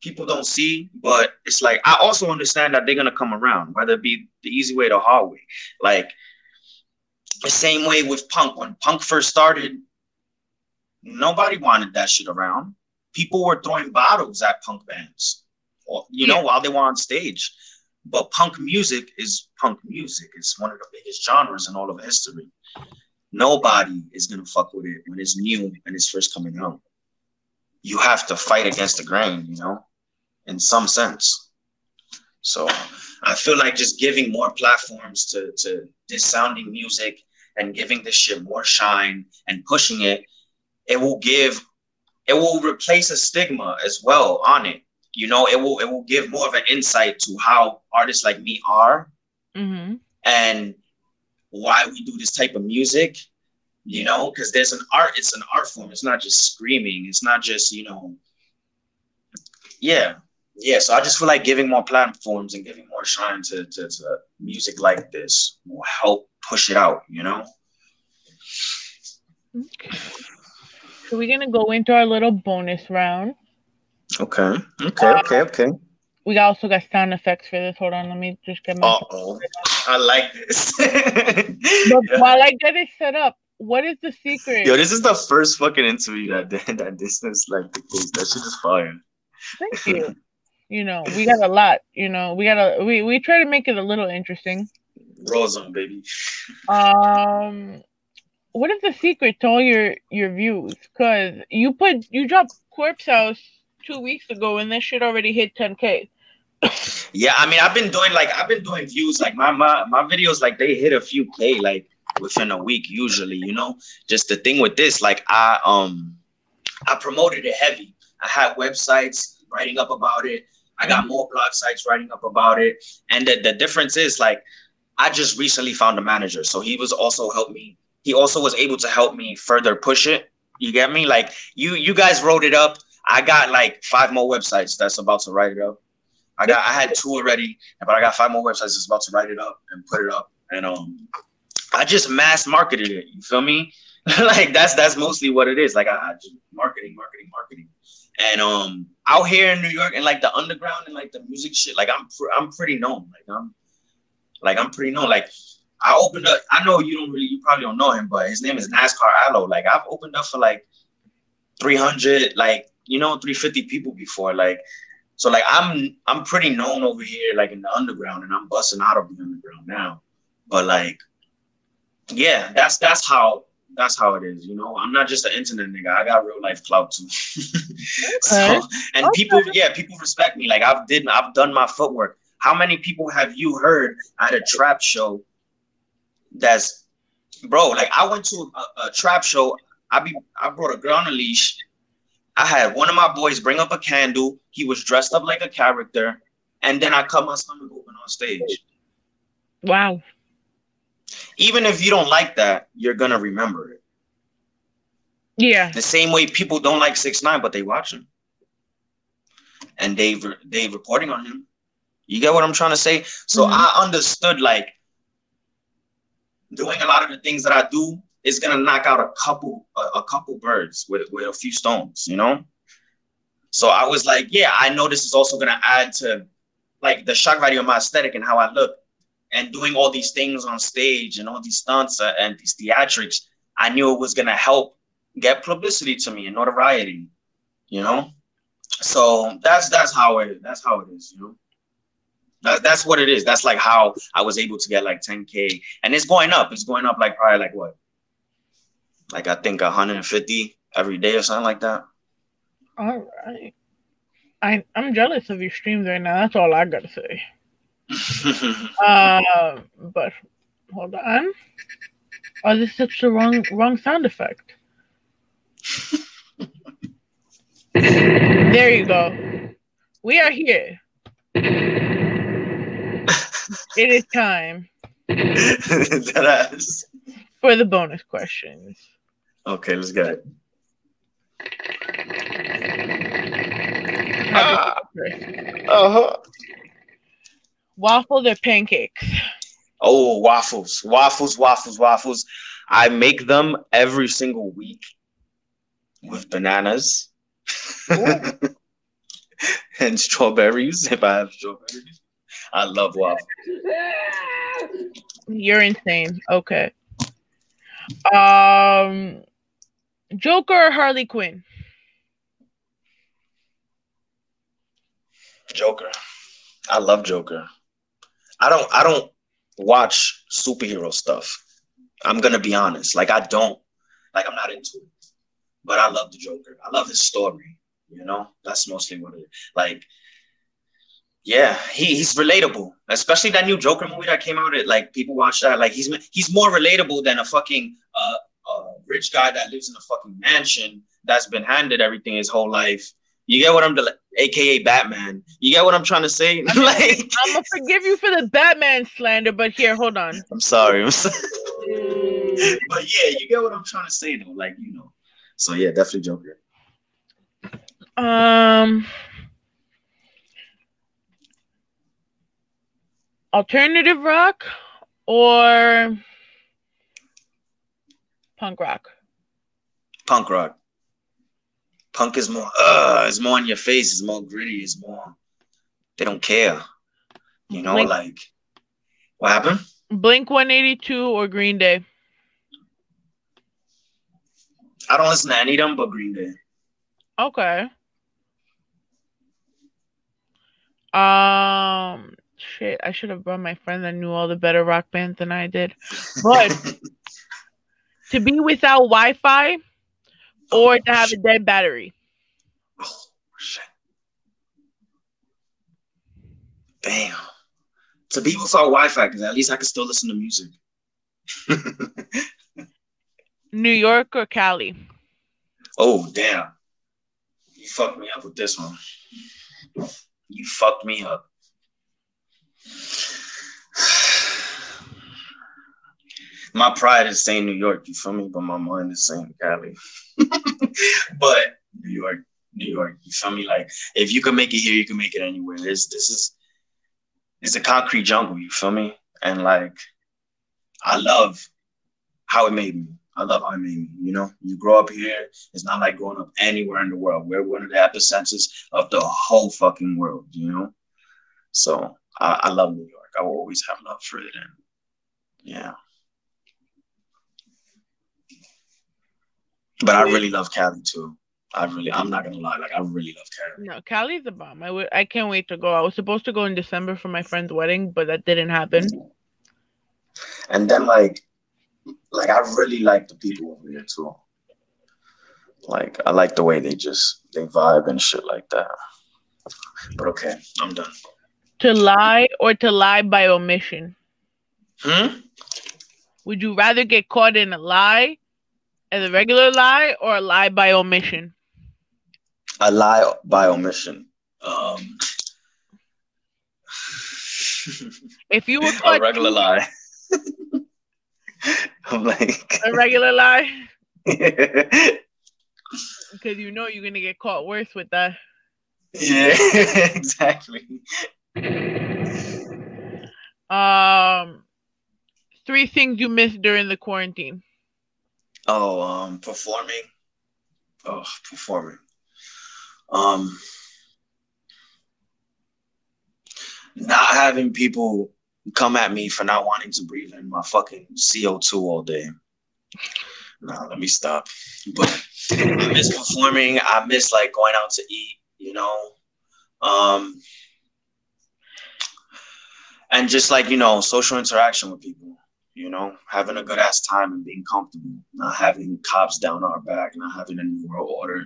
[SPEAKER 2] people don't see, but it's like I also understand that they're gonna come around, whether it be the easy way or the hard way. Like the same way with punk. When punk first started, nobody wanted that shit around. People were throwing bottles at punk bands, or, you know, while they were on stage. But punk music is punk music. It's one of the biggest genres in all of history. Nobody is gonna fuck with it when it's new and it's first coming out. You have to fight against the grain, you know, in some sense. So I feel like just giving more platforms to to this sounding music and giving this shit more shine and pushing it, it will give, it will replace a stigma as well on it. You know, it will it will give more of an insight to how artists like me are
[SPEAKER 1] Mm-hmm.
[SPEAKER 2] and why we do this type of music. You know, because there's an art, it's an art form. It's not just screaming. It's not just you know. Yeah, yeah. So I just feel like giving more platforms and giving more shine to, to, to music like this will help push it out, you know? Okay.
[SPEAKER 1] So we're gonna go into our little bonus round.
[SPEAKER 2] Okay. Okay. Okay. Okay.
[SPEAKER 1] We also got sound effects for this. Hold on, let me just get my.
[SPEAKER 2] Uh oh. I like this.
[SPEAKER 1] But while I get it set up, what is the secret?
[SPEAKER 2] Yo, this is the first fucking interview that that distance like the case. That shit is fire.
[SPEAKER 1] Thank you. You know, we got a lot. You know, we got a we we try to make it a little interesting.
[SPEAKER 2] Rawrrzone, baby.
[SPEAKER 1] Um, what is the secret to all your your views? Cause you put you dropped Corpse House two weeks ago, and that shit already hit 10k.
[SPEAKER 2] Yeah, I mean, I've been doing like I've been doing views like my my my videos like they hit a few k like within a week usually. You know, just the thing with this, like I um I promoted it heavy. I had websites writing up about it. I got more blog sites writing up about it. And the, the difference is like I just recently found a manager. So he was also helped me. He also was able to help me further push it. You get me? Like you you guys wrote it up. I got like five more websites that's about to write it up. I got I had two already, but I got five more websites that's about to write it up and put it up. And um I just mass marketed it. You feel me? like that's that's mostly what it is. Like I, I just marketing, marketing, marketing. And um out here in New York and like the underground and like the music shit, like I'm pr- I'm pretty known. Like I'm like I'm pretty known. Like I opened up. I know you don't really, you probably don't know him, but his name is NASCAR Allo. Like I've opened up for like 300, like you know, 350 people before. Like so, like I'm I'm pretty known over here, like in the underground, and I'm busting out of the underground now. But like, yeah, that's that's how that's how it is. You know, I'm not just an internet nigga. I got real life clout too. so, and
[SPEAKER 1] Okay.
[SPEAKER 2] people, yeah, people respect me. Like I've did, I've done my footwork. how many people have you heard at a trap show that's bro like i went to a, a trap show i be i brought a girl on a leash i had one of my boys bring up a candle he was dressed up like a character and then i cut my stomach open on stage
[SPEAKER 1] Wow.
[SPEAKER 2] Even if you don't like that you're gonna remember it.
[SPEAKER 1] Yeah.
[SPEAKER 2] the same way people don't like six nine but they watch him. And they they reporting on him. You get what i'm trying to say? So
[SPEAKER 1] Mhm.
[SPEAKER 2] i understood like doing a lot of the things that i do is gonna knock out a couple a, a couple birds with with a few stones you know? So i was like yeah i know this is also gonna add to like the shock value of my aesthetic and how i look and doing all these things on stage and all these stunts and these theatrics i knew it was gonna help get publicity to me and notoriety, you know. So that's that's how it that's how it is, you know. That's that's what it is. That's like how I was able to get like 10k, and it's going up. It's going up like probably like what, like I think 150 every day or something like that.
[SPEAKER 1] All right. I I'm jealous of your streams right now. That's all I gotta say. Uh, but hold on. Oh, this is the wrong wrong sound effect. there you go. We are here. It is time
[SPEAKER 2] that ass.
[SPEAKER 1] for the bonus questions.
[SPEAKER 2] Okay, let's get it.
[SPEAKER 1] Happy
[SPEAKER 2] Uh-huh.
[SPEAKER 1] Waffles or pancakes?
[SPEAKER 2] Oh, waffles, waffles, waffles, waffles. I make them every single week with bananas and strawberries. If I have strawberries, I love waffles.
[SPEAKER 1] You're insane. Okay. Um, Joker or Harley Quinn?
[SPEAKER 2] Joker. I love Joker. I don't. I don't watch superhero stuff. I'm gonna be honest. Like I don't. Like I'm not into it. But I love the Joker. I love his story. You know, that's mostly what it is. Like, yeah, he, he's relatable. Especially that new Joker movie that came out. It like people watch that. Like he's he's more relatable than a fucking uh, uh rich guy that lives in a fucking mansion that's been handed everything his whole life. You get what I'm, doing, aka Batman. You get what I'm trying to say? like,
[SPEAKER 1] I'm gonna forgive you for the Batman slander, but here, hold on.
[SPEAKER 2] I'm sorry. I'm sorry. but yeah, you get what I'm trying to say though. Like you know. So yeah, definitely Joker.
[SPEAKER 1] Um, alternative rock or punk rock?
[SPEAKER 2] Punk rock. Punk is more. Uh, it's more in your face. It's more gritty. It's more. They don't care. You know,
[SPEAKER 1] Blink-
[SPEAKER 2] like what happened?
[SPEAKER 1] Blink 182 or Green Day?
[SPEAKER 2] I don't listen to any of them but Green Day.
[SPEAKER 1] Okay. Um, shit, I should have brought my friend that knew all the better rock bands than I did. But to be without Wi-Fi or to have a dead battery.
[SPEAKER 2] Oh, shit. Damn. To be without Wi-Fi, because at least I can still listen to music.
[SPEAKER 1] New York or Cali?
[SPEAKER 2] oh damn. You fucked me up with this one. You fucked me up. My pride is saying New York, you feel me? But my mind is saying Cali. but New York, New York, you feel me? Like if you can make it here, you can make it anywhere. This this is it's a concrete jungle, you feel me? And like I love how it made me. I love how it made me. You know, you grow up here. It's not like growing up anywhere in the world. We're one of the epicenters of the whole fucking world. You know, so I, I love New York. I will always have love for it. And yeah, but I really love Cali too. I really, I'm not gonna lie. Like I really love Cali.
[SPEAKER 1] No, Cali's a bomb. I would, I can't wait to go. I was supposed to go in December for my friend's wedding, but that didn't happen.
[SPEAKER 2] And then like, like I really like the people over here too. Like I like the way they just they vibe and shit like that. But okay, I'm done.
[SPEAKER 1] To lie or to lie by omission?
[SPEAKER 2] Hmm?
[SPEAKER 1] Would you rather get caught in a lie as a regular lie or a lie by omission?
[SPEAKER 2] A lie by omission. Um,
[SPEAKER 1] if you were caught
[SPEAKER 2] a regular lie. I'm like
[SPEAKER 1] a regular lie. Because you know you're gonna get caught worse with that.
[SPEAKER 2] Yeah, exactly.
[SPEAKER 1] Um, three things you missed during the quarantine.
[SPEAKER 2] Oh, um, performing. Oh, performing. Um, not having people come at me for not wanting to breathe in my fucking CO2 all day. Nah, let me stop. But I miss performing. I miss like going out to eat, you know. Um and just like, you know, social interaction with people, you know, having a good ass time and being comfortable, not having cops down our back, not having a new world order,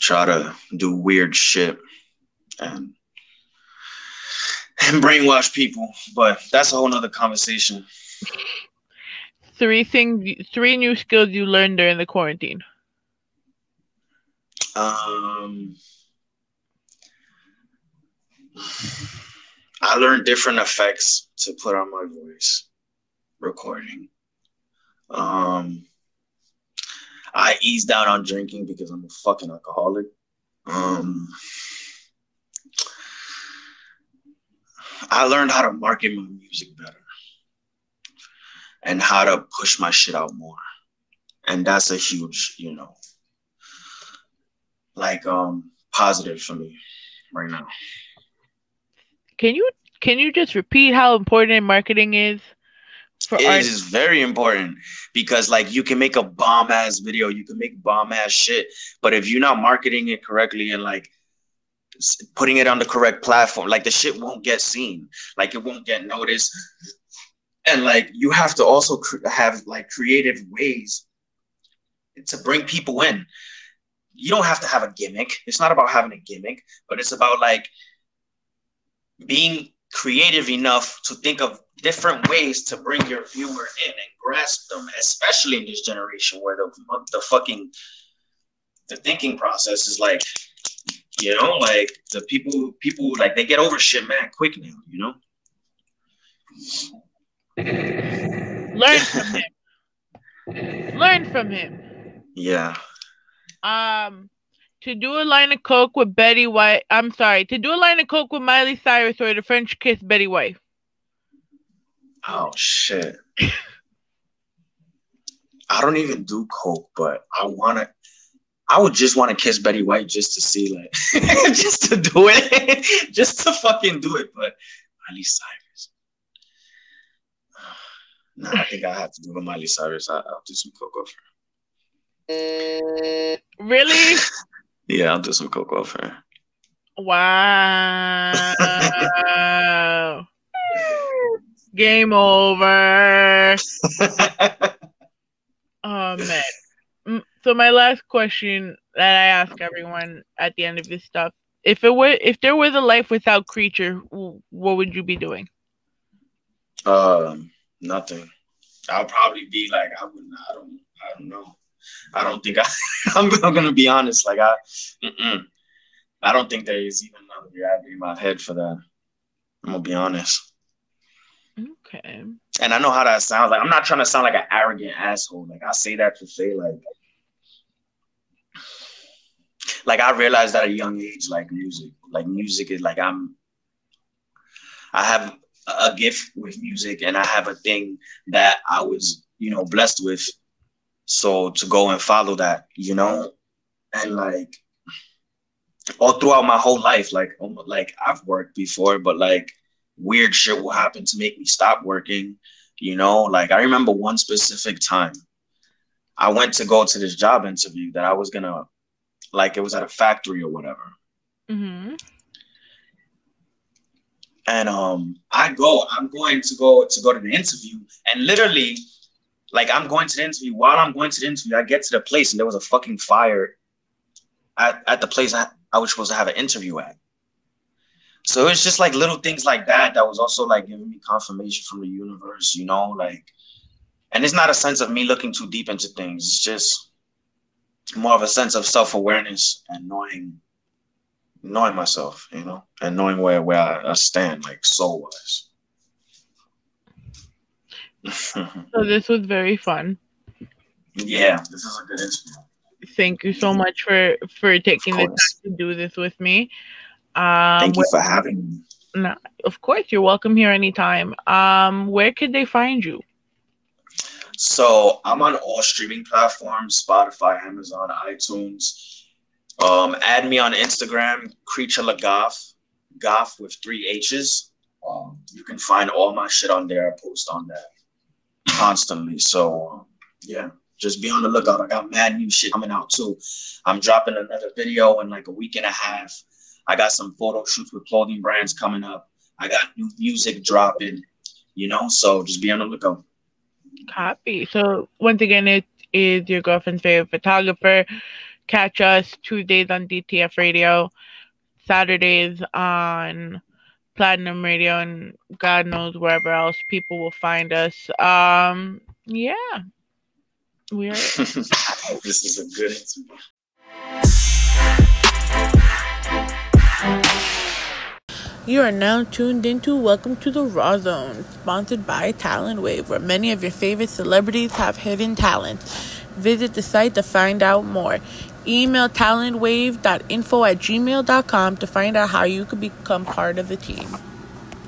[SPEAKER 2] try to do weird shit and and brainwash people. But that's a whole nother conversation.
[SPEAKER 1] Three things, three new skills you learned during the quarantine.
[SPEAKER 2] Um, I learned different effects to put on my voice recording. Um, I eased down on drinking because I'm a fucking alcoholic. Um, I learned how to market my music better and how to push my shit out more. And that's a huge, you know, like um positive for me right now.
[SPEAKER 1] Can you can you just repeat how important marketing is?
[SPEAKER 2] For it art? is very important because like you can make a bomb ass video, you can make bomb ass shit, but if you're not marketing it correctly and like putting it on the correct platform, like the shit won't get seen, like it won't get noticed, and like you have to also cr- have like creative ways to bring people in you don't have to have a gimmick. It's not about having a gimmick, but it's about like being creative enough to think of different ways to bring your viewer in and grasp them, especially in this generation where the the fucking the thinking process is like, you know, like the people people like they get over shit man quick now, you know.
[SPEAKER 1] Learn from him. Learn from him.
[SPEAKER 2] Yeah
[SPEAKER 1] um to do a line of coke with Betty White. I'm sorry, to do a line of coke with Miley Cyrus or the French kiss Betty White.
[SPEAKER 2] Oh shit. I don't even do coke, but I wanna I would just want to kiss Betty White just to see, like, just to do it, just to fucking do it. But Miley Cyrus, nah, I think I have to do with Miley Cyrus. I, will do some coke off her.
[SPEAKER 1] Really?
[SPEAKER 2] yeah, I'll do some coke off her.
[SPEAKER 1] Wow. Game over. oh man. Mm, so my last question that I ask everyone at the end of this stuff: if it were, if there was a life without Kreature, what would you be doing?
[SPEAKER 2] Um, nothing. I'll probably be like I wouldn't. I don't. I don't know. I don't think I, I'm, I'm gonna be honest. Like I, mm-mm. I don't think there is even another reality in my head for that. I'm gonna be honest.
[SPEAKER 1] Okay.
[SPEAKER 2] And I know how that sounds. Like I'm not trying to sound like an arrogant asshole. Like I say that to say like, like I realized at a young age, like music, like music is like I'm. I have a gift with music, and I have a thing that I was, you know, blessed with so to go and follow that, you know, and like all throughout my whole life, like um, like I've worked before, but like weird shit will happen to make me stop working. You know, like I remember one specific time I went to go to this job interview that I was gonna like it was at a factory or whatever.
[SPEAKER 1] Mm-hmm.
[SPEAKER 2] And um I go, I'm going to go to go to the interview, and literally like I'm going to the interview. While I'm going to the interview, I get to the place and there was a fucking fire at, at the place I, I was supposed to have an interview at. So it's just like little things like that that was also like giving me confirmation from the universe, you know, like and it's not a sense of me looking too deep into things. It's just more of a sense of self-awareness and knowing knowing myself, you know, and knowing where where I, I stand, like soul wise.
[SPEAKER 1] so this was very fun.
[SPEAKER 2] Yeah, this is a good interview.
[SPEAKER 1] Thank you so much for for taking the time to do this with me.
[SPEAKER 2] Um, Thank you for having me.
[SPEAKER 1] No, of course, you're welcome here anytime. Um, where could they find you?
[SPEAKER 2] So I'm on all streaming platforms: Spotify, Amazon, iTunes. Um, add me on Instagram, Creature Lagaf, Goth with three H's. Um, you can find all my shit on there. I post on that constantly. So um, yeah, just be on the lookout. I got mad new shit coming out too. I'm dropping another video in like a week and a half. I got some photo shoots with clothing brands coming up. I got new music dropping, you know, so just be on the lookout.
[SPEAKER 1] Copy. So once again, it is your girlfriend's favorite photographer. Catch us Tuesdays on DTF Radio, Saturdays on Platinum Radio, and God knows wherever else people will find us. Um, yeah, we are.
[SPEAKER 2] this is a good interview.
[SPEAKER 1] You are now tuned into Welcome to the Rawrrzone, sponsored by Talent Wave, where many of your favorite celebrities have hidden talents. Visit the site to find out more. Email talentwave.info at gmail.com to find out how you could become part of the team.